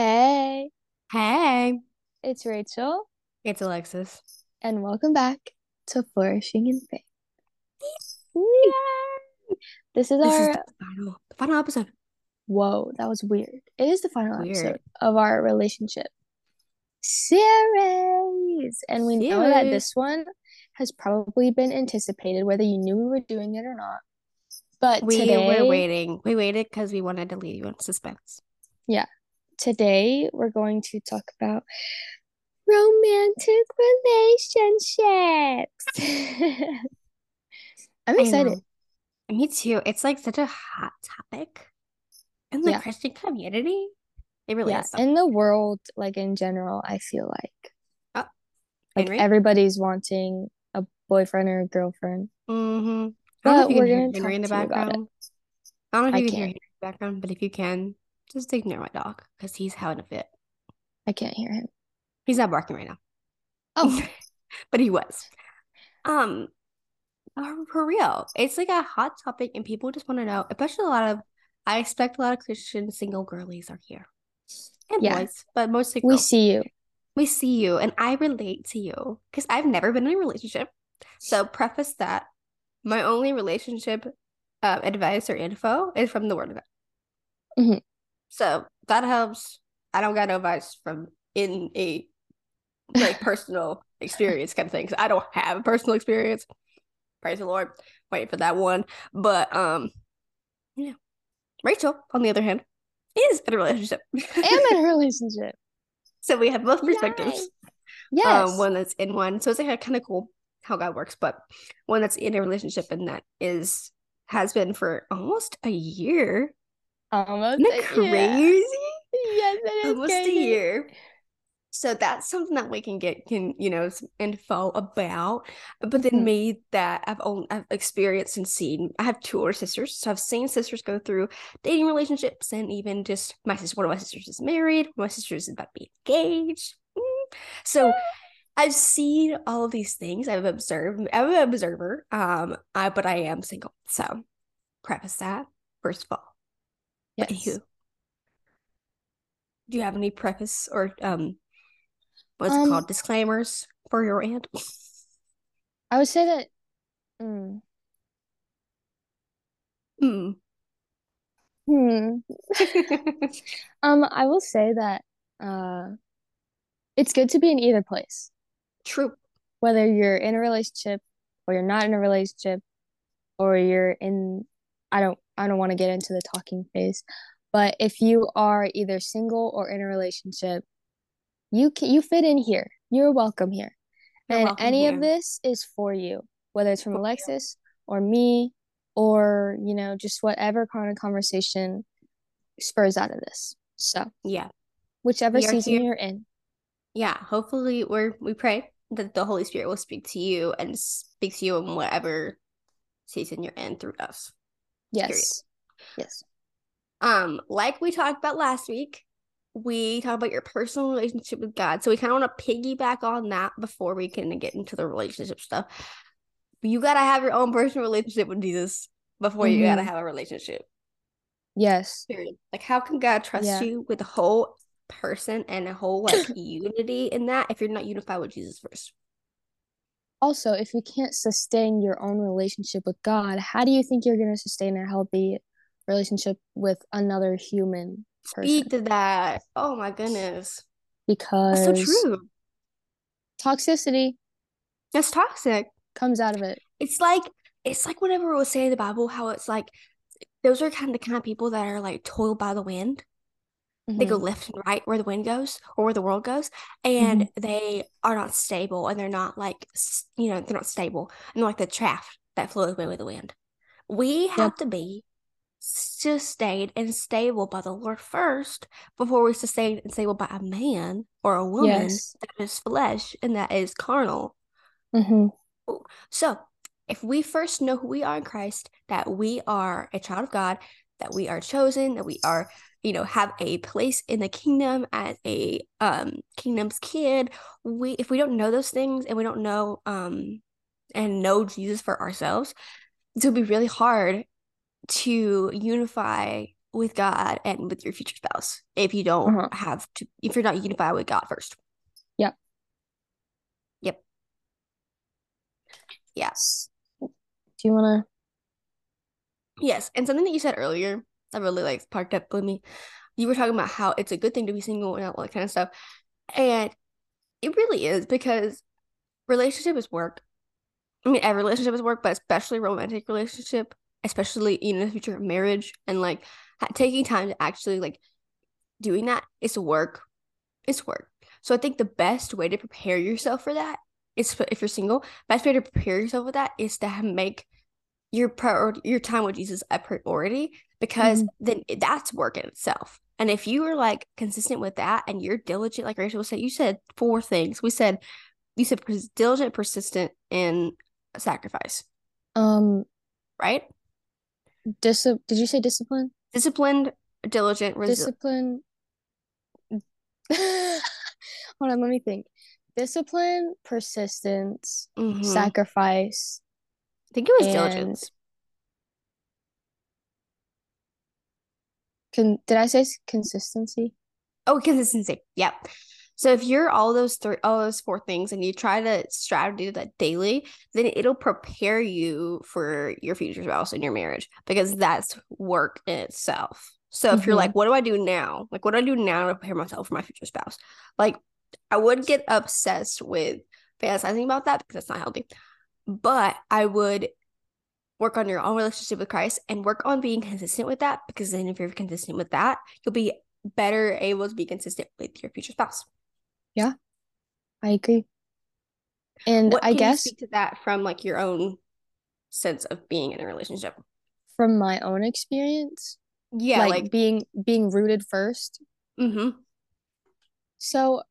Hey, Hey, it's Rachel, it's Alexis. and welcome back to Flourishing in Faith. Yay! This is This is our, the final, the final episode. whoa, that was weird. It is the final Weird. episode of our relationship series. And we know that this one has probably been anticipated, whether you knew we were doing it or not. But We today, were waiting. We waited because we wanted to leave you in suspense. Today we're going to talk about romantic relationships. I'm excited. Me too. It's like such a hot topic in the Yeah. Christian community. It really Yeah, is. in the world, like in general, I feel like Oh, like Henry? everybody's wanting a boyfriend or a girlfriend. Mm-hmm. I don't know if you we're can hear Henry in the talk to you about it. background. I don't know if you can hear can't. Henry in the background, but if you can, just ignore my dog because he's having a fit. I can't hear him. He's not barking right now. Oh, but he was. Um, for real, it's like a hot topic, and people just want to know. Especially a lot of, I expect a lot of Christian single girlies are here, and Yeah. boys, but mostly we see you. We see you, and I relate to you because I've never been in a relationship. So preface that my only relationship uh, advice or info is from the Word of God. Mhm. So that helps. I don't got no advice from in a like personal experience kind of thing because I don't have a personal experience. Praise the Lord. Wait for that one. But um, yeah. Rachel, on the other hand, is in a relationship. I'm in a relationship. so we have both perspectives. Yay. Yes. Um, one that's in one. So it's like kind of cool how God works, but one that's in a relationship and that is has been for almost a year. Almost. Isn't it a- yeah. crazy? Yes, it is almost crazy. a year. So that's something that we can get can you know some info about. But then Mhm. me that I've owned I've experienced and seen. I have two older sisters, so I've seen sisters go through dating relationships and even just my sister. One of my sisters is married. One of my sisters is about to be engaged. Mm. So I've seen all of these things. I've observed. I'm an observer. Um, I but I am single. So preface that first of all. Yes. anywho, do you have any preface or um what's it Um, called disclaimers for your end? I would say that. Mm, Hmm. hmm. Um, I will say that. Uh, it's good to be in either place. True. whether you're in a relationship or you're not in a relationship or you're in I don't I don't want to get into the talking phase, but if you are either single or in a relationship, you can you fit in here. You're welcome here. You're And welcome any here. of this is for you, whether it's from For you. Alexis or me or, you know, just whatever kind of conversation spurs out of this. So, Yeah. whichever season here. you're in. Yeah. Hopefully we're we pray that the Holy Spirit will speak to you and speak to you in whatever season you're in through us. Yes. Yes. Um, like we talked about last week, we talked about your personal relationship with God. So we kind of want to piggyback on that before we can get into the relationship stuff. You gotta have your own personal relationship with Jesus before you gotta Mhm. have a relationship. Yes. Period. Like, how can God trust Yeah. you with a whole person and a whole like unity in that if you're not unified with Jesus first? Also, if you can't sustain your own relationship with God, how do you think you're going to sustain a healthy relationship with another human person? Speak to that. Oh my goodness. That's Because so true. toxicity That's toxic. comes out of it. It's like it's like whenever it was saying in the Bible how it's like those are kind of the kind of people that are like toiled by the wind. They go Mhm. left and right where the wind goes or where the world goes, and they are not stable and they're not like you know they're not stable and they're like the chaff that flows away with the wind. We have to be sustained and stable by the Lord first before we're sustained and stable by a man or a woman Yes. that is flesh and that is carnal. hmm So, if we first know who we are in Christ, that we are a child of God, that we are chosen, that we are, you know, have a place in the kingdom as a um kingdom's kid, we if we don't know those things and we don't know um and know Jesus for ourselves, it's gonna be really hard to unify with God and with your future spouse if you don't Uh-huh. have to if you're not unified with God first. Yep. Yep. Yes. Do you want to? Yes. And something that you said earlier that really like sparked up with me. You were talking about how it's a good thing to be single and all that kind of stuff. And it really is because relationship is work. I mean, every relationship is work, but especially romantic relationship, especially in the future marriage and like taking time to actually like doing that is work. It's work. So I think the best way to prepare yourself for that is if you're single, best way to prepare yourself for that is to make your priority, your time with Jesus a priority because Mhm. then that's work in itself. And if you are like consistent with that and you're diligent, like Rachel said, you said four things. We said you said diligent, persistent, and sacrifice, um right? dis did you say discipline? Disciplined, diligent, resilient. Discipline Hold on, let me think. Discipline, persistence, Mhm. sacrifice. I think it was diligence. Can did I say consistency? Oh, consistency. Yep. So if you're all those three, all those four things, and you try to strive to do that daily, then it'll prepare you for your future spouse and your marriage because that's work in itself. So if you're Mhm. like, what do I do now? Like, what do I do now to prepare myself for my future spouse? Like, I would get obsessed with fantasizing about that because that's not healthy. But I would work on your own relationship with Christ and work on being consistent with that because then if you're consistent with that, you'll be better able to be consistent with your future spouse. Yeah. I agree. And What I can you guess speak to that from like your own sense of being in a relationship? from my own experience, Yeah, like, like, being being rooted first. mm-hmm. So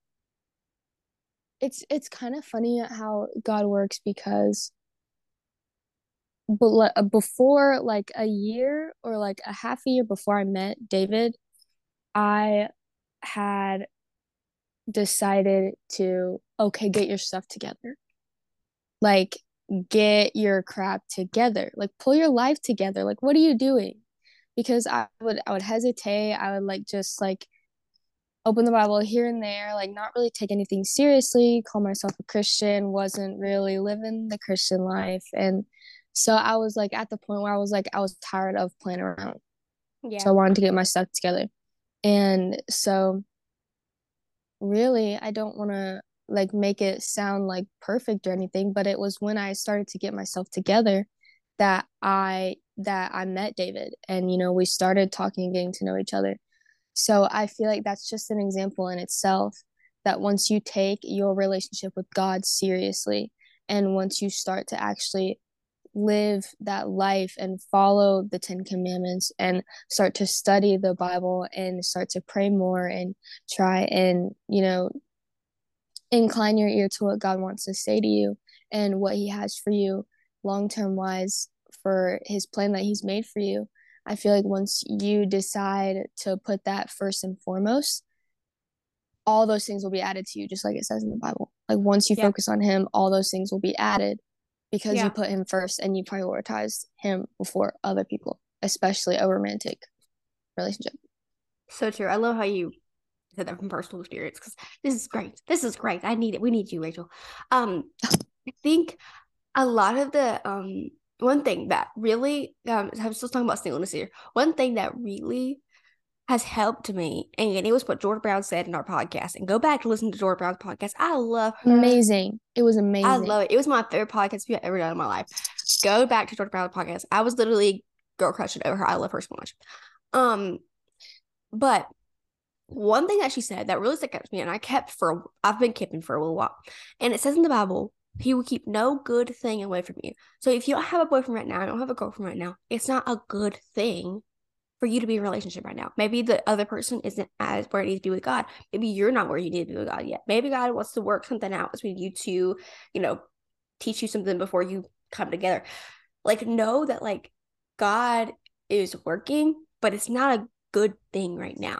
it's it's kind of funny how God works because but uh, before like a year or like a half a year before I met David, I had decided to okay, get your stuff together. Like get your crap together. Like pull your life together. Like what are you doing? Because I would I would hesitate. I would like just like open the Bible here and there, like not really take anything seriously, call myself a Christian, wasn't really living the Christian life. And so I was like at the point where I was like, I was tired of playing around. yeah, So I wanted to get my stuff together. And so really, I don't want to like make it sound like perfect or anything, but it was when I started to get myself together that I that I met David and you know, we started talking and getting to know each other. So I feel like that's just an example in itself that once you take your relationship with God seriously and once you start to actually live that life and follow the Ten Commandments and start to study the Bible and start to pray more and try and, you know, incline your ear to what God wants to say to you and what He has for you long term wise for His plan that He's made for you. I feel like once you decide to put that first and foremost, all those things will be added to you, just like it says in the Bible. Like once you Yeah. focus on Him, all those things will be added because Yeah. you put Him first and you prioritize Him before other people, especially a romantic relationship. so true. I love how you said that from personal experience because this is great. This is great. I need it. We need you, Rachel. Um, I think a lot of the um one thing that really um I'm still talking about singleness here. One thing that really has helped me, and it was what George Brown said in our podcast. And go back to listen to George Brown's podcast. I love her. Amazing. It was amazing. I love it. It was my favorite podcast I've ever done in my life. Go back to George Brown's podcast. I was literally girl crushing over her. I love her so much. Um, but one thing that she said that really stuck out to me, and I kept for I've been keeping for a little while, and it says in the Bible, He will keep no good thing away from you. So if you don't have a boyfriend right now, you don't have a girlfriend right now, it's not a good thing for you to be in a relationship right now. Maybe the other person isn't as where it needs to be with God. Maybe you're not where you need to be with God yet. Maybe God wants to work something out between you two, you know, teach you something before you come together. Like know that like God is working, but it's not a good thing right now.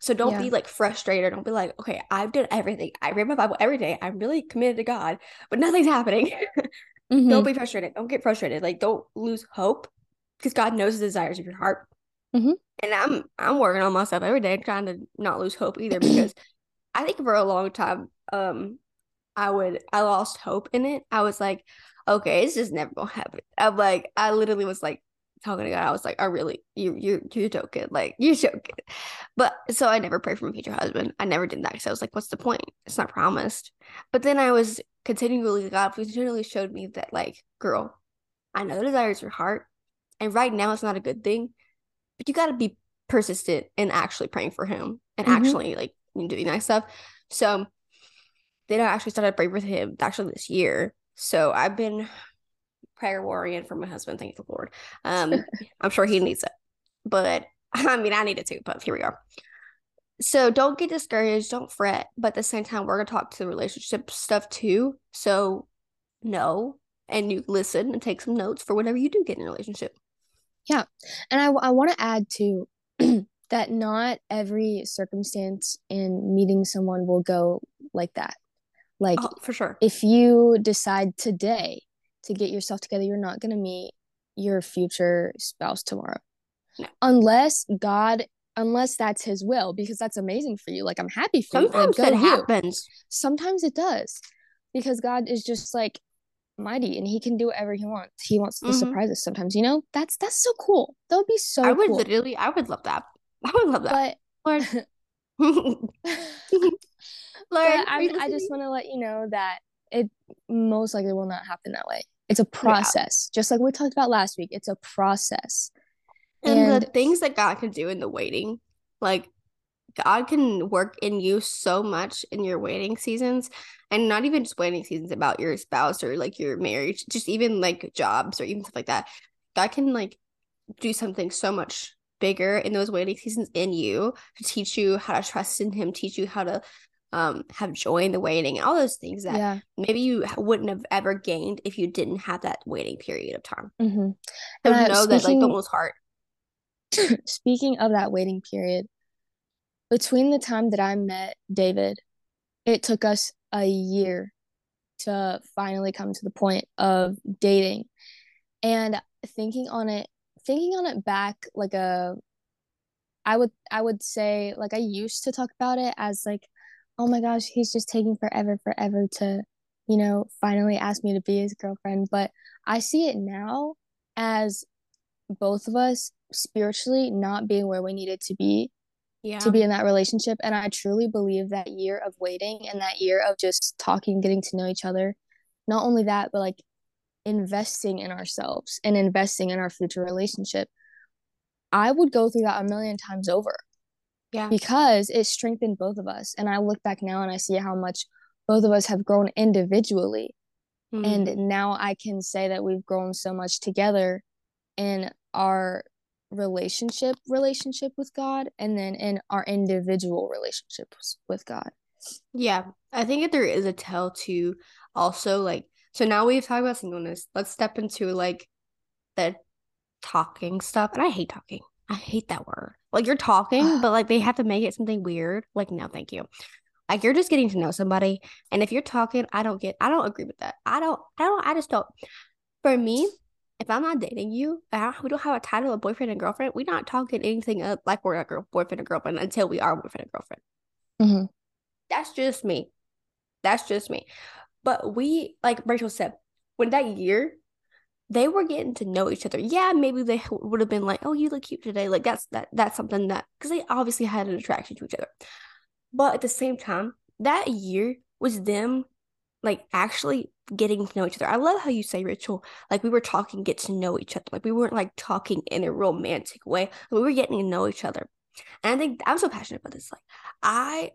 So don't Yeah. be like frustrated. Don't be like, okay, I've done everything. I read my Bible every day. I'm really committed to God, but nothing's happening. Mhm. don't be frustrated. Don't get frustrated. Like don't lose hope because God knows the desires of your heart. Mhm. And I'm I'm working on myself every day, trying to not lose hope either because I think for a long time, um, I would I lost hope in it. I was like, okay, it's just never gonna happen. I'm like, I literally was like talking to God. I was like, I really, you you you're joking, like you're joking. But so I never prayed for my future husband. I never did that because I was like, what's the point? It's not promised. But then I was continually God continually showed me that like, girl, I know the desires your heart, and right now it's not a good thing, but you got to be persistent in actually praying for him and Mhm. actually like doing that stuff. So then I actually started praying with him actually this year. So I've been prayer warrior for my husband. Thank the Lord. Um, I'm sure he needs it, but I mean, I need it too. But here we are. So don't get discouraged. Don't fret. But at the same time, we're gonna talk to the relationship stuff too. So know and you listen and take some notes for whenever you do get in a relationship. Yeah, and I, I want to add too that not every circumstance in meeting someone will go like that. Like, Oh, for sure. if you decide today to get yourself together, you're not going to meet your future spouse tomorrow. No. Unless God, unless that's his will, because that's amazing for you. Like, I'm happy for you. Sometimes go that you. happens. Sometimes it does because God is just like mighty and he can do whatever he wants. He wants to Mhm. surprise us sometimes, you know? That's that's so cool. That would be so I would cool. literally, I would love that. I would love that. But Lord, Lord, but I, I just want to let you know that it most likely will not happen that way. It's a process, just like we talked about last week. It's a process. And, And the things that God can do in the waiting, like God can work in you so much in your waiting seasons, and not even just waiting seasons about your spouse or like your marriage, just even like jobs or even stuff like that. God can like do something so much bigger in those waiting seasons in you to teach you how to trust in Him, teach you how to um have joined the waiting, and all those things that yeah. maybe you wouldn't have ever gained if you didn't have that waiting period of time. hmm And I- know that like speaking- don't lose heart. Speaking of that waiting period, between the time that I met David, it took us a year to finally come to the point of dating. And thinking on it, thinking on it back like a I would I would say like I used to talk about it as like, oh my gosh, he's just taking forever, forever to, you know, finally ask me to be his girlfriend. But I see it now as both of us spiritually not being where we needed to be Yeah. to be in that relationship. And I truly believe that year of waiting and that year of just talking, getting to know each other, not only that, but like investing in ourselves and investing in our future relationship. I would go through that a million times over Yeah. because it strengthened both of us. And I look back now and I see how much both of us have grown individually. Mhm. And now I can say that we've grown so much together in our relationship relationship with God and then in our individual relationships with God. Yeah, I think that there is a tell to also like so now we've talked about singleness. Let's step into like the talking stuff. And I hate talking. I hate that word. Like you're talking, but like they have to make it something weird. Like, no, thank you. Like you're just getting to know somebody. And if you're talking, I don't get I don't agree with that. I don't I don't I just don't for me, if I'm not dating you, I, we don't have a title of boyfriend and girlfriend, we're not talking anything up like we're a girl, boyfriend and girlfriend until we are boyfriend and girlfriend. Mhm. That's just me. That's just me. But we, like Rachel said, when that year, they were getting to know each other. Yeah, maybe they would have been like, "Oh, you look cute today." Like that's that that's something that because they obviously had an attraction to each other. But at the same time, that year was them like actually getting to know each other. I love how you say, Rachel, like we were talking, get to know each other. Like we weren't like talking in a romantic way. We were getting to know each other. And I think I'm so passionate about this. Like I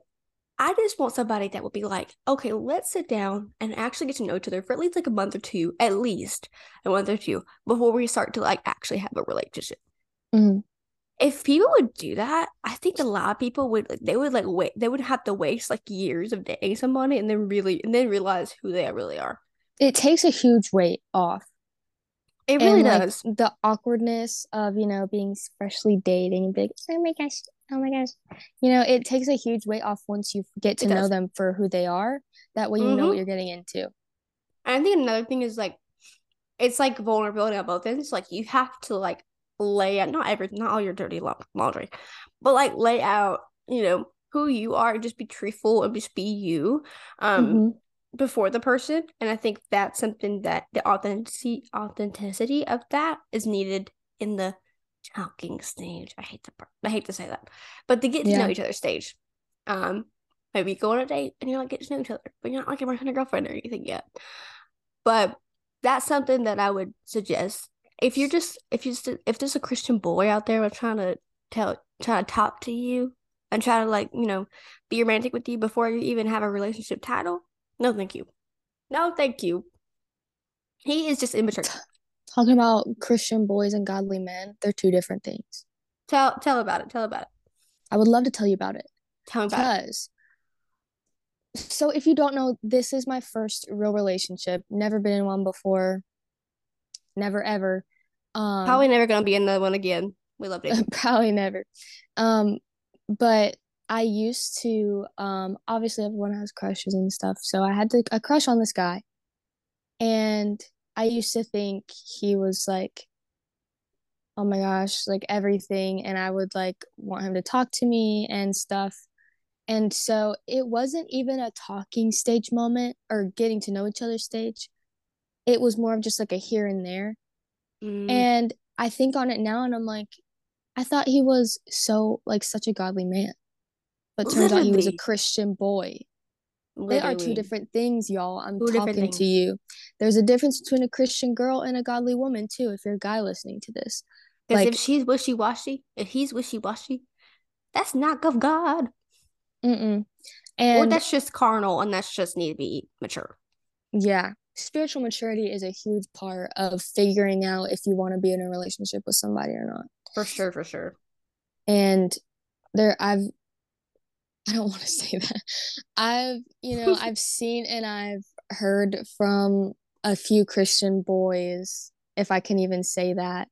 I just want somebody that would be like, okay, let's sit down and actually get to know each other for at least like a month or two, at least a month or two, before we start to like actually have a relationship. Mhm. If people would do that, I think a lot of people would like they would like wait they would have to waste like years of dating somebody and then really and then realize who they really are. It takes a huge weight off. It really and like does. the awkwardness of, you know, being freshly dating and being, oh my gosh, oh my gosh. You know, it takes a huge weight off once you get to It know does. them for who they are. That way you know Mhm. what you're getting into. And I think another thing is like it's like vulnerability on both ends. Like you have to like lay out not every not all your dirty laundry, but like lay out, you know, who you are and just be truthful and just be you. Um mm-hmm. before the person. And I think that's something that the authenticity authenticity of that is needed in the talking stage. I hate to I hate to say that. But the get to yeah. know each other stage. Um maybe go on a date and you're like get to know each other, but you're not like a boyfriend or girlfriend or anything yet. But that's something that I would suggest if you're just if you just if there's a Christian boy out there trying to tell trying to talk to you and try to like you know be romantic with you before you even have a relationship title, no thank you, no thank you. He is just immature. Talking about Christian boys and godly men, they're two different things. Tell tell about it. Tell about it. I would love to tell you about it. Tell me about it. because, it. So if you don't know, this is my first real relationship. Never been in one before never ever. Um, probably never gonna be in the one again. We love it. probably never. Um, but I used to um obviously everyone has crushes and stuff, so I had to, a crush on this guy, and I used to think he was like, oh my gosh, like everything, and I would like want him to talk to me and stuff. And so it wasn't even a talking stage moment or getting to know each other stage it was more of just like a here and there. Mm. And I think on it now and I'm like, I thought he was so like such a godly man. But turns Literally. out he was a Christian boy. Literally. They are two different things, y'all. I'm two talking to you. There's a difference between a Christian girl and a godly woman too, if you're a guy listening to this. Because like, if she's wishy washy, if he's wishy washy, that's not of God. Mm-mm. And or that's just carnal and that's just need to be mature. Yeah spiritual maturity is a huge part of figuring out if you want to be in a relationship with somebody or not. For sure, for sure. And there I've I don't want to say that. I've, you know, I've seen and I've heard from a few Christian boys, if I can even say that.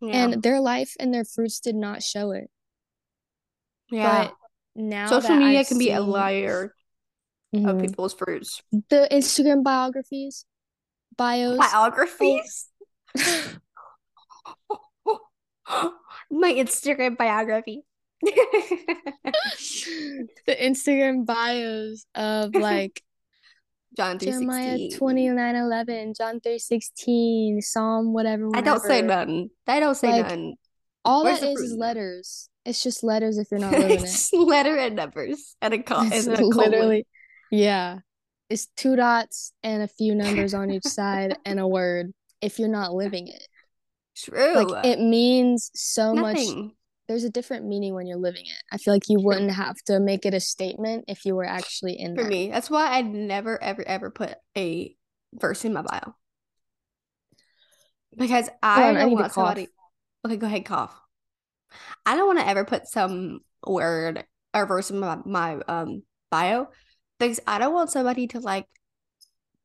Yeah. And their life and their fruits did not show it. Yeah. But now social media I've can be a liar mm-hmm. of people's fruits. The Instagram biographies, bios, biographies. My Instagram biography. the Instagram bios of like John 3, Jeremiah 29 11, John 3 16, Psalm, whatever, whatever. I don't say nothing. I don't say like, nothing. All Where's that is is letters. It's just letters if you're not living it. Letter and numbers and a call. And a literally yeah. It's two dots and a few numbers on each side and a word if you're not living it. True. Like it means so Nothing. much. There's a different meaning when you're living it. I feel like you wouldn't have to make it a statement if you were actually in For there. me, that's why I'd never ever ever put a verse in my bio. Because I on, don't I want somebody Okay, go ahead, cough. I don't want to ever put some word or verse in my, my um bio because I don't want somebody to like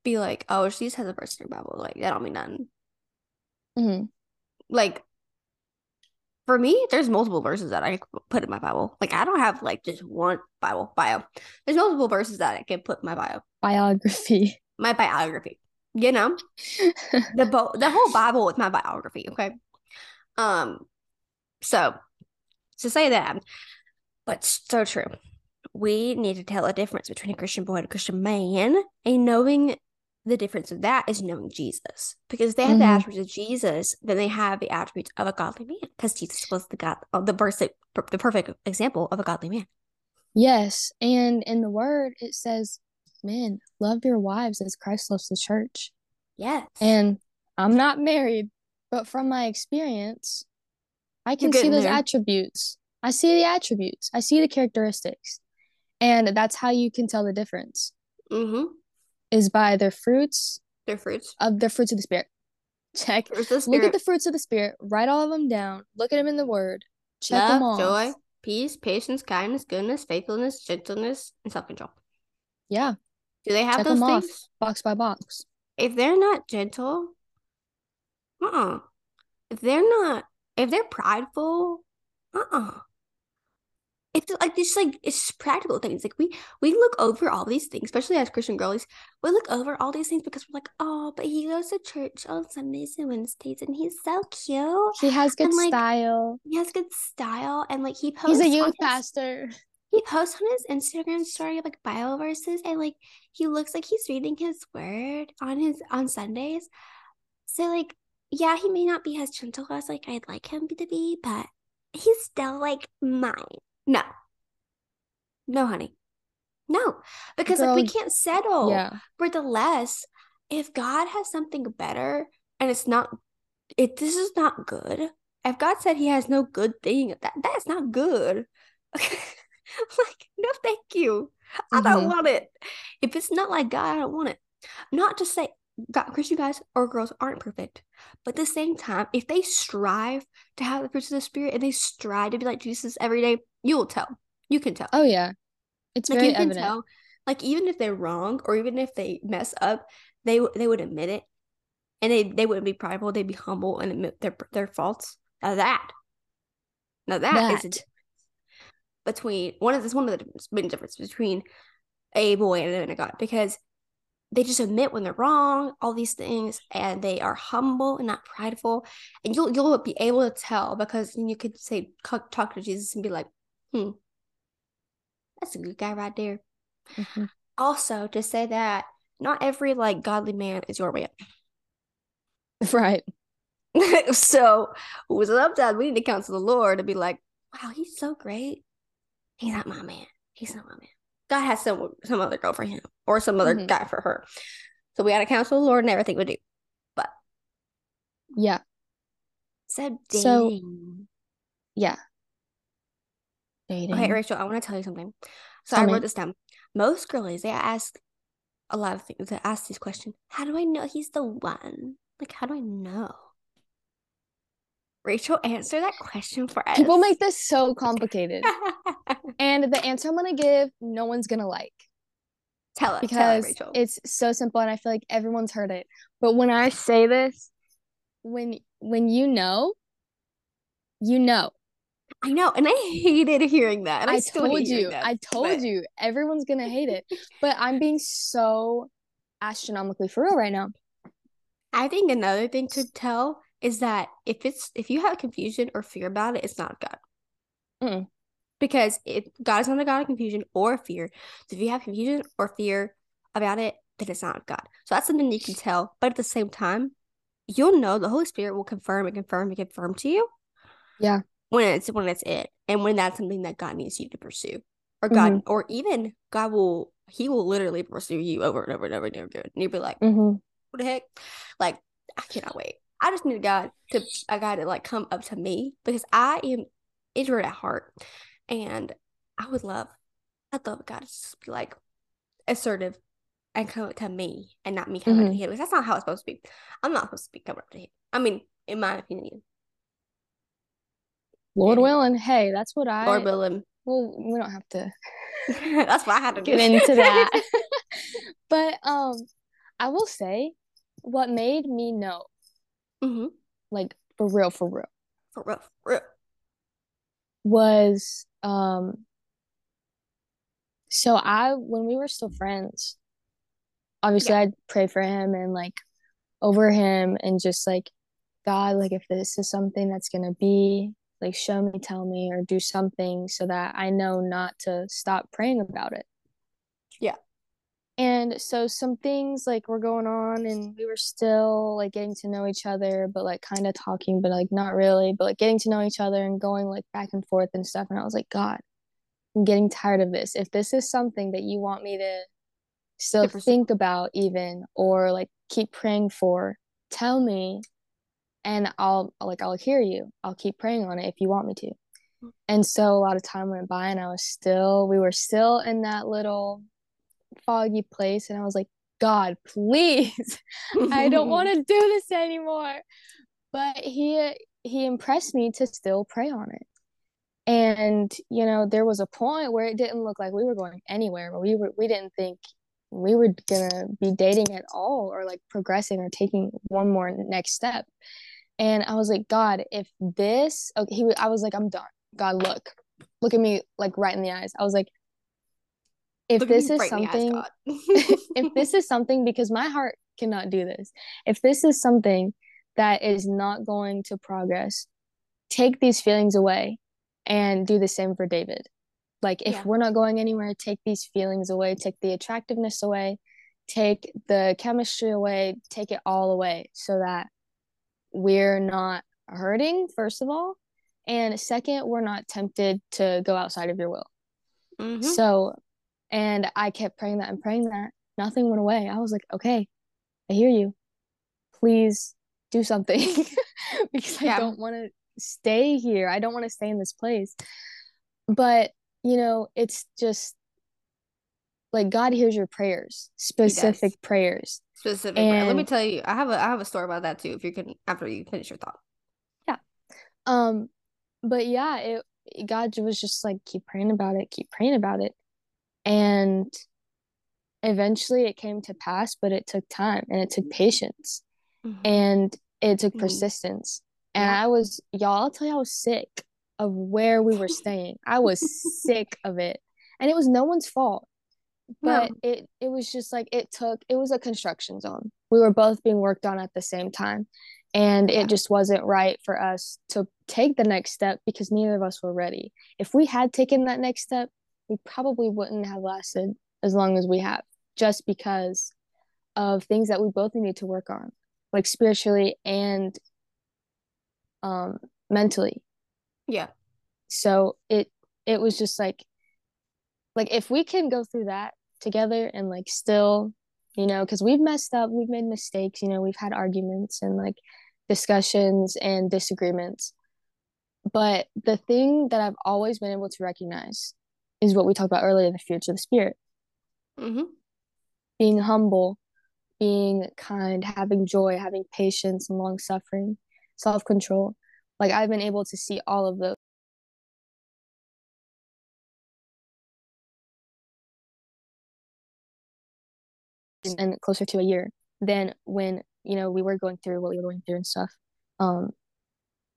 be like, oh, she just has a verse in her Bible. Like that don't mean nothing. Mm-hmm. Like for me, there's multiple verses that I put in my Bible. Like I don't have like just one Bible bio. There's multiple verses that I can put in my bio. Biography. My biography. You know, the bo- the whole Bible with my biography. Okay. Um. So to say that, but so true we need to tell a difference between a Christian boy and a Christian man. And knowing the difference of that is knowing Jesus. Because they have mm-hmm. the attributes of Jesus, then they have the attributes of a godly man. Because Jesus was the God, uh, the birth, the perfect example of a godly man. Yes. And in the word, it says, men, love your wives as Christ loves the church. Yes. And I'm not married, but from my experience, I can see those there. attributes. I see the attributes. I see the characteristics and that's how you can tell the difference mm-hmm. Is by their fruits their fruits. of the fruits of the spirit. Check. The look at the fruits of the spirit. Write all of them down. Look at them in the word. Check Love, them all. joy peace patience kindness goodness faithfulness gentleness and self-control. Yeah. Do they have check those things? off, box by box. If they're not gentle uh-uh. If they're not if they're prideful uh-uh it's like just like it's practical things. Like we we look over all these things, especially as Christian girlies. We look over all these things because we're like, oh, but he goes to church on Sundays and Wednesdays, and he's so cute. He has good And, like, style. He has good style, and like he posts. He's a youth his- pastor. He posts on his Instagram story like Bible verses, and like he looks like he's reading his word on his on Sundays. So like, yeah, he may not be as gentle as like I'd like him to be, but he's still like mine. No, no, honey, no, because like we can't settle Yeah. for the less. If God has something better, and it's not, if this is not good. If God said He has no good thing, that that's not good. like, no, thank you. I don't Mhm. want it. If it's not like God, I don't want it. Not to say God, Christian guys or girls aren't perfect, but at the same time, if they strive to have the fruits of the Spirit and they strive to be like Jesus every day, you will tell. You can tell. Oh yeah. It's like very you can evident. tell. Like even if they're wrong or even if they mess up, they they would admit it, and they they wouldn't be prideful. They'd be humble and admit their their faults. Now that, now that is That. difference between one of this one of the difference, main difference between a boy and a God because they just admit when they're wrong, all these things, and they are humble and not prideful. And you'll you'll be able to tell because you could say talk to Jesus and be like, hmm, that's a good guy right there. Mhm. Also, to say that not every like godly man is your man. Right. so sometimes we need to counsel the Lord and be like, wow, he's so great. He's not my man. He's not my man. God has some some other girl for him or some other Mhm. guy for her. So we gotta counsel the Lord and everything we do. But Yeah. so So- dating. Yeah. Dating. Okay, Rachel, I want to tell you something. So Tell I me. wrote this down. Most girlies, they ask a lot of things. They ask these questions. How do I know he's the one? Like, how do I know? Rachel, answer that question for us. People make this so complicated. And the answer I'm gonna give, no one's gonna like. tell us, tell us, because Rachel. it's so simple and I feel like everyone's heard it. But when I say this, when when you know, you know. I know, and I hated hearing that. And I, I still told you. that, I told but- you. Everyone's gonna hate it. But I'm being so astronomically for real right now. I think another thing to tell is that if it's if you have confusion or fear about it, it's not God. Mm-mm. Because if God is not a God of confusion or fear, so if you have confusion or fear about it, then it's not God. So that's something you can tell. But at the same time, you'll know the Holy Spirit will confirm and confirm and confirm to you. Yeah. When it's when it's it, and when that's something that God needs you to pursue, or God, Mm-hmm. or even God will He will literally pursue you over and over and over and over again, and you'll be like, hmm what the heck? Like, I cannot wait. I just need God to a guy to like come up to me because I am introvert at heart, and I would love, I'd love God to just be like assertive and come up to me and not me coming up to him. Because that's not how it's supposed to be. I'm not supposed to be coming up to him. I mean, in my opinion, Lord Anyway. willing, hey, that's what I Lord willing, well, we don't have to that's what I had to do. get into that. but um I will say what made me know, hmm like for real, for real, For real, for real. was um so I when we were still friends, obviously Yeah. I'd pray for him and like over him and just like God, like if this is something that's gonna be, like show me, tell me, or do something so that I know not to stop praying about it. Yeah. And so some things like were going on and we were still like getting to know each other, but like kind of talking, but like not really, but like getting to know each other and going like back and forth and stuff. And I was like, God, I'm getting tired of this. If this is something that you want me to still think about, even or like keep praying for, tell me and I'll like I'll hear you. I'll keep praying on it if you want me to. Mm. And so a lot of time went by and I was still we were still in that little foggy place and I was like, God, please. I don't want to do this anymore. But he he impressed me to still pray on it. And you know, there was a point where it didn't look like we were going anywhere, but we were we didn't think we were gonna be dating at all or like progressing or taking one more next step. And I was like, God, if this okay, he I was like, I'm done. God, look, look at me like right in the eyes. I was like, if this is something, if this is something, because my heart cannot do this, if this is something that is not going to progress, take these feelings away and do the same for David. Like, if yeah. we're not going anywhere, take these feelings away, take the attractiveness away, take the chemistry away, take it all away so that we're not hurting, first of all. And second, we're not tempted to go outside of your will. Mm-hmm. So, and I kept praying that and praying that. Nothing went away. I was like, okay, I hear you. Please do something because yeah. I don't want to stay here. I don't want to stay in this place. But, you know, it's just like God hears your prayers, specific prayers. Specific. And, Let me tell you, I have a I have a story about that too. If you can, after you finish your thought. Yeah. Um, but yeah, it God was just like keep praying about it, keep praying about it, and eventually it came to pass. But it took time and it took patience, mm-hmm. and it took mm-hmm. persistence. And yeah. I was y'all. I'll tell you, I was sick of where we were staying. I was sick of it, and it was no one's fault but no. it it was just like it took it was a construction zone we were both being worked on at the same time and yeah. it just wasn't right for us to take the next step because neither of us were ready if we had taken that next step we probably wouldn't have lasted as long as we have just because of things that we both need to work on like spiritually and um mentally. Yeah. So it it was just like like if we can go through that together and like still you know because we've messed up we've made mistakes you know we've had arguments and like discussions and disagreements. But the thing that i've always been able to recognize is what we talked about earlier the fruits of the spirit. Mm-hmm. being humble being kind having joy having patience and long suffering self-control. Like i've been able to see all of those. And closer to a year than when you know we were going through what we were going through and stuff. Um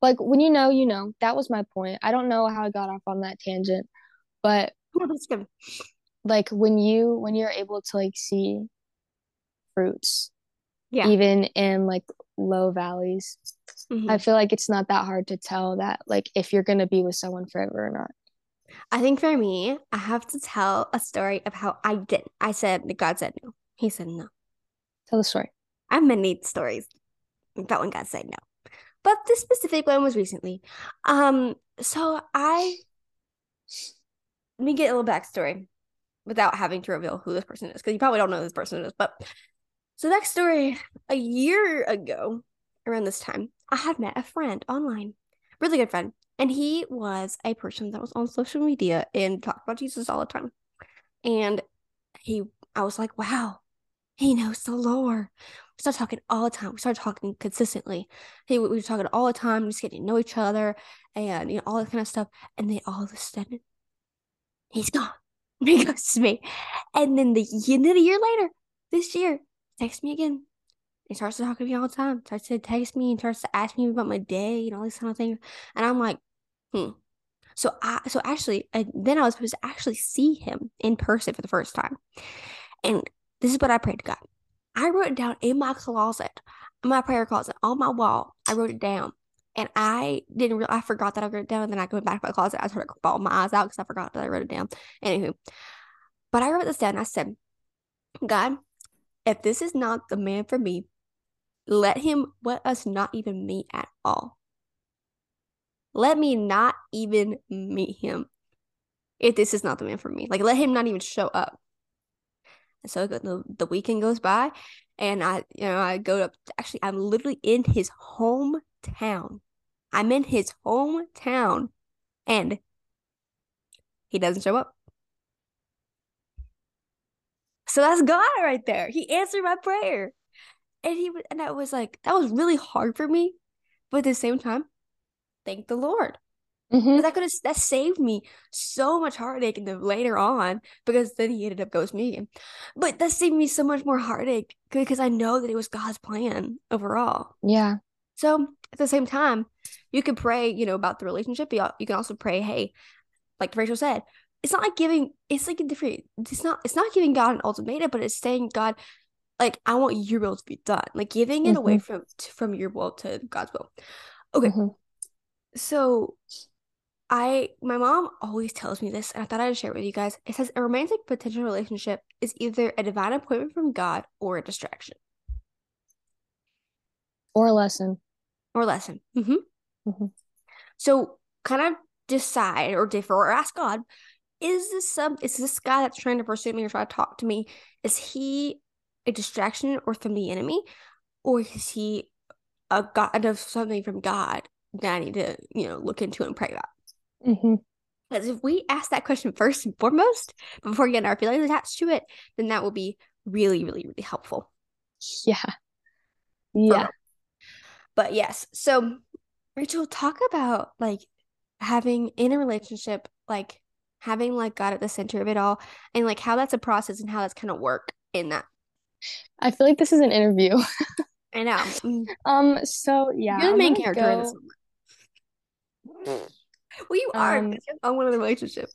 like when you know you know. That was my point. I don't know how i got off on that tangent but like when you when you're able to like see fruits yeah even in like low valleys mm-hmm. i feel like it's not that hard to tell that like if you're gonna be with someone forever or not i think for me i have to tell a story of how i didn't i said god said no he said no. Tell the story. I have many stories. That one god said no. But this specific one was recently. Um, so I let me get a little backstory without having to reveal who this person is, because you probably don't know who this person is. But so backstory a year ago, around this time, I had met a friend online, really good friend. And he was a person that was on social media and talked about Jesus all the time. And he I was like, wow, he knows the Lord. We started talking all the time. We started talking consistently. He we were talking all the time, just getting to know each other and you know, all that kind of stuff. And then all of a sudden, he's gone. He goes to me. And then the end of the year later, this year, text me again. He starts to talk to me all the time. Starts to text me and starts to ask me about my day and all these kind of things. And I'm like, hmm. So I so actually, and then I was supposed to actually see him in person for the first time. And this is what I prayed to God. I wrote it down in my closet, my prayer closet, on my wall. I wrote it down. And I didn't really, I forgot that I wrote it down. And then I went back to my closet. I started bawling my eyes out because I forgot that I wrote it down. Anywho, but I wrote this down. I said, God, if this is not the man for me, let him let us not even meet at all. Let me not even meet him if this is not the man for me. Like, let him not even show up. And so the, the weekend goes by and I, you know, I go up, actually, I'm literally in his hometown. I'm in his hometown and he doesn't show up. So that's God right there. He answered my prayer. And he and that was like that was really hard for me. But at the same time, thank the Lord. Mm-hmm. That could have that saved me so much heartache in the later on because then he ended up ghosting me. But that saved me so much more heartache because I know that it was God's plan overall. Yeah. So at the same time, you could pray, you know, about the relationship. You can also pray, hey, like Rachel said, it's not like giving it's like a different it's not it's not giving God an ultimatum, but it's saying God, like I want your will to be done. Like giving it mm-hmm. away from from your will to God's will. Okay. Mm-hmm. So I my mom always tells me this, and I thought I'd share it with you guys. It says a romantic potential relationship is either a divine appointment from God or a distraction. Or a lesson. Or lesson. Mm-hmm. Mm-hmm. So kind of decide or differ or ask God, is this some is this guy that's trying to pursue me or try to talk to me, is he a distraction or from the enemy? Or is he a God of something from God that I need to, you know, look into and pray about? Mm-hmm. Because if we ask that question first and foremost before getting our feelings attached to it, then that will be really, really, really helpful. Yeah. Yeah. But yes, so Rachel, talk about like having in a relationship, like having like God at the center of it all, and like how that's a process and how that's kind of work in that. I feel like this is an interview. I know. Mm. Um. So yeah, you're the main character go... in this. One. Well, you are um, on one of the relationship.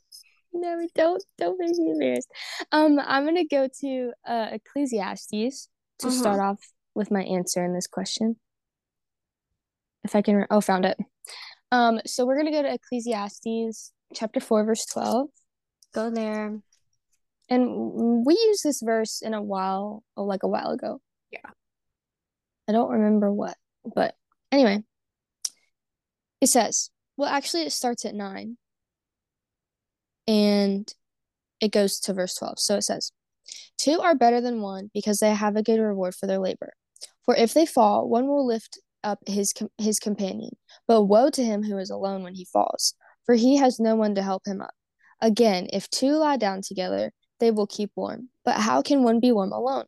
No, don't don't make me embarrassed. Um, I'm gonna go to uh, Ecclesiastes to uh-huh. start off with my answer in this question. If I can, oh, found it. Um, so we're gonna go to Ecclesiastes chapter four, verse twelve. Go there. And we used this verse in a while, oh, like a while ago. Yeah. I don't remember what, but anyway, it says, well, actually, it starts at 9 and it goes to verse 12. So it says, Two are better than one because they have a good reward for their labor. For if they fall, one will lift up his his companion. But woe to him who is alone when he falls, for he has no one to help him up. Again, if two lie down together, they will keep warm. But how can one be warm alone?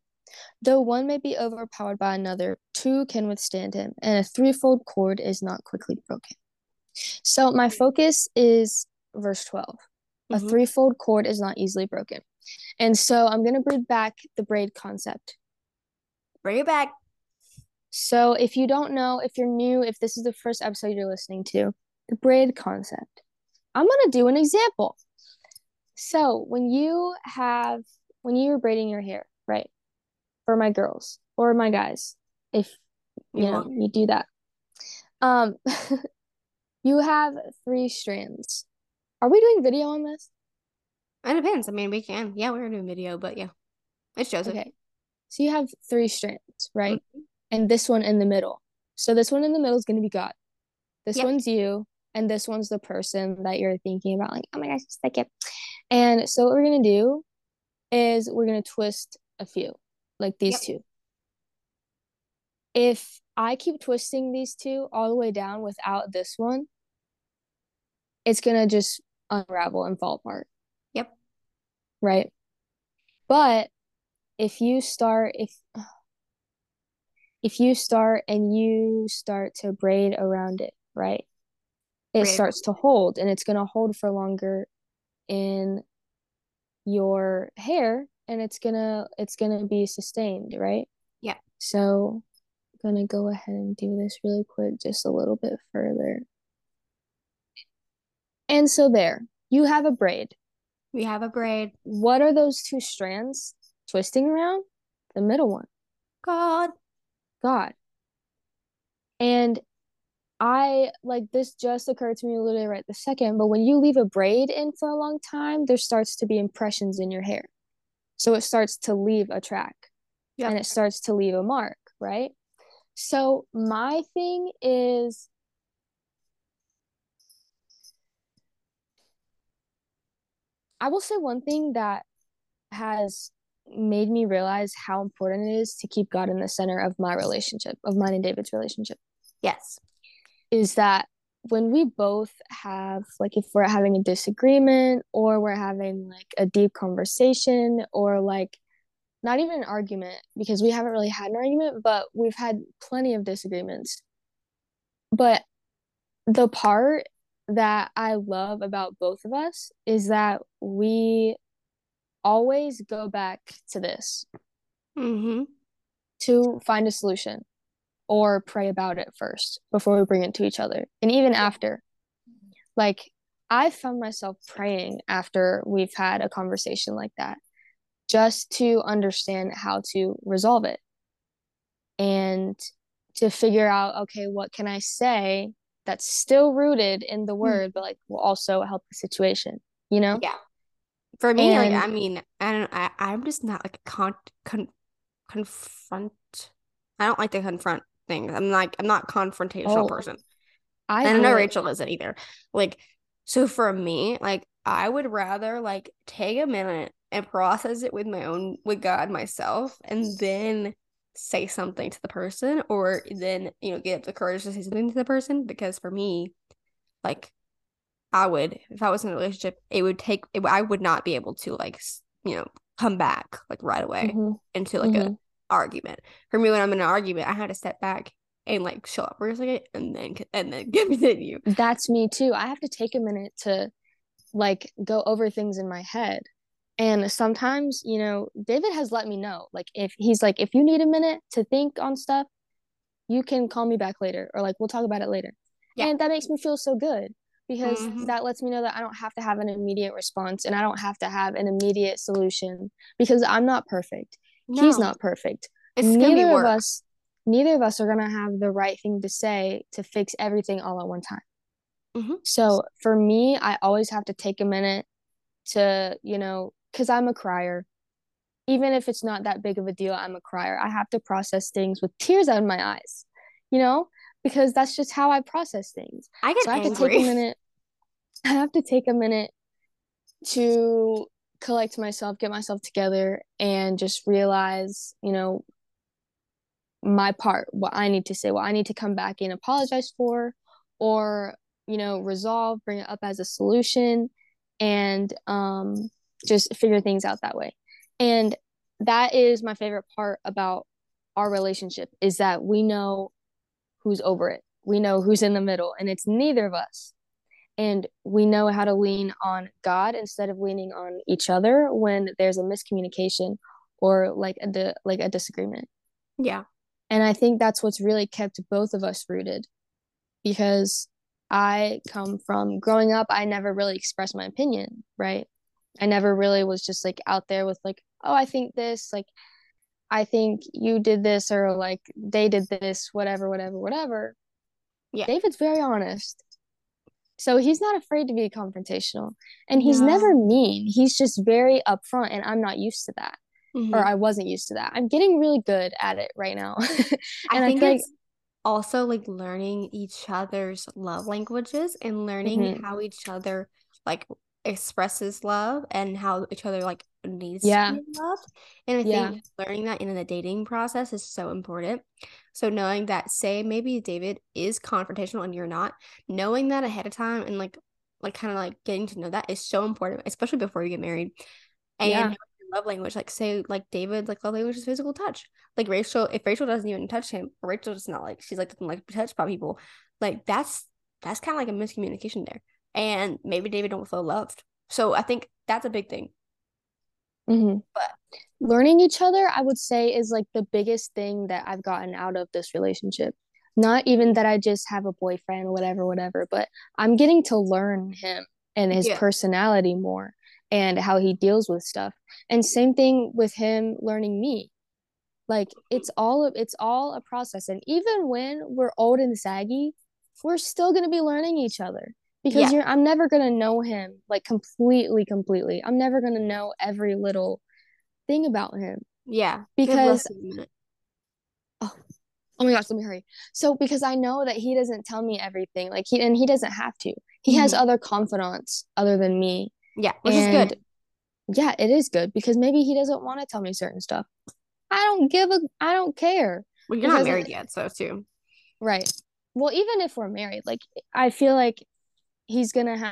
Though one may be overpowered by another, two can withstand him, and a threefold cord is not quickly broken. So my focus is verse 12. Mm-hmm. A threefold cord is not easily broken. And so I'm going to bring back the braid concept. Bring it back. So if you don't know, if you're new, if this is the first episode you're listening to, the braid concept. I'm going to do an example. So when you have when you are braiding your hair, right? For my girls or my guys, if you know, you do that. Um You have three strands. Are we doing video on this? It depends. I mean, we can. Yeah, we're doing video, but yeah, it's Joseph. Okay. So you have three strands, right? Mm-hmm. And this one in the middle. So this one in the middle is going to be God. This yep. one's you, and this one's the person that you're thinking about. Like, oh my gosh, just like it. And so what we're gonna do is we're gonna twist a few, like these yep. two. If I keep twisting these two all the way down without this one, it's gonna just unravel and fall apart. Yep. Right. But if you start if if you start and you start to braid around it, right? It starts to hold and it's gonna hold for longer in your hair and it's gonna it's gonna be sustained, right? Yeah. So I'm gonna go ahead and do this really quick, just a little bit further. And so there, you have a braid. We have a braid. What are those two strands twisting around? The middle one. God. God. And I like this just occurred to me literally right the second, but when you leave a braid in for a long time, there starts to be impressions in your hair. So it starts to leave a track and it starts to leave a mark, right? So my thing is I will say one thing that has made me realize how important it is to keep God in the center of my relationship, of mine and David's relationship. Yes. Is that when we both have, like, if we're having a disagreement or we're having like a deep conversation or like not even an argument because we haven't really had an argument, but we've had plenty of disagreements. But the part that I love about both of us is that we always go back to this mm-hmm. to find a solution or pray about it first before we bring it to each other. And even after, like, I found myself praying after we've had a conversation like that, just to understand how to resolve it and to figure out, okay, what can I say that's still rooted in the Hmm. word, but like will also help the situation, you know? Yeah. For me, like I mean, I don't I I'm just not like a con con confront. I don't like to confront things. I'm like I'm not confrontational oh, person. I don't know. Rachel isn't either. Like, so for me, like I would rather like take a minute and process it with my own with God myself and then say something to the person or then, you know, get the courage to say something to the person because for me, like I would if I was in a relationship, it would take it, I would not be able to like, you know, come back like right away hmm into like a hmm argument. For me when I'm in an argument, I had to step back and like show up for a second and then and then continue. That's me too. I have to take a minute to like go over things in my head. And sometimes, you know, David has let me know, like if he's like, if you need a minute to think on stuff, you can call me back later or like we'll talk about it later. Yeah. And that makes me feel so good because Mhm. that lets me know that I don't have to have an immediate response and I don't have to have an immediate solution because I'm not perfect. He's not perfect. it's Neither of us neither of us are going to have the right thing to say to fix everything all at one time. hmm So for me, I always have to take a minute to, you know, because I'm a crier. Even if it's not that big of a deal, I'm a crier. I have to process things with tears out of my eyes, you know, because that's just how I process things. I So get I have to take a angry. minute. I have to take a minute to collect myself, get myself together, and just realize, you know, my part, what I need to say, what I need to come back and apologize for, or, you know, resolve, bring it up as a solution, and um, just figure things out that way. And that is my favorite part about our relationship is that we know who's over it. We know who's in the middle, and it's neither of us. And we know how to lean on God instead of leaning on each other when there's a miscommunication or like a di- like a disagreement. Yeah. And I think that's what's really kept both of us rooted because I come from growing up, I never really expressed my opinion, right? I never really was just like out there with like, oh, I think this, like, I think you did this, or like they did this, whatever, whatever, whatever. Yeah. David's very honest. So he's not afraid to be confrontational and he's No. never mean. He's just very upfront, and I'm not used to that, Mhm. or I wasn't used to that. I'm getting really good at it right now. I and I think feel like also like learning each other's love languages and learning Mhm. how each other like expresses love and how each other like needs Yeah. to be loved. And I Yeah. think learning that in the dating process is so important. So knowing that, say maybe David is confrontational and you're not, knowing that ahead of time and like like kind of like getting to know that is so important, especially before you get married. And Yeah. love language, like say like David, like love language is physical touch. Like Rachel, if Rachel doesn't even touch him, or Rachel's not like she's like doesn't like to be touched by people, like that's that's kind of like a miscommunication there. And maybe David don't feel loved. So I think that's a big thing. Hmm But Learning each other, I would say, is like the biggest thing that I've gotten out of this relationship. Not even that I just have a boyfriend, whatever, whatever, but I'm getting to learn him and his yeah, personality more and how he deals with stuff. And same thing with him learning me. Like it's all it's all a process. And even when we're old and saggy, we're still gonna be learning each other because yeah, you're I'm never gonna know him like completely, completely. I'm never gonna know every little thing about him yeah. We have less because than a minute. oh, oh my gosh, let me hurry. So because I know that he doesn't tell me everything, like he and he doesn't have to. He has Mhm. other confidants other than me. Yeah, which is good. yeah, it is good because maybe he doesn't want to tell me certain stuff. I don't give a I don't care. Well, you're not married yet, so too. right. Well, even if we're married, like I feel like he's gonna have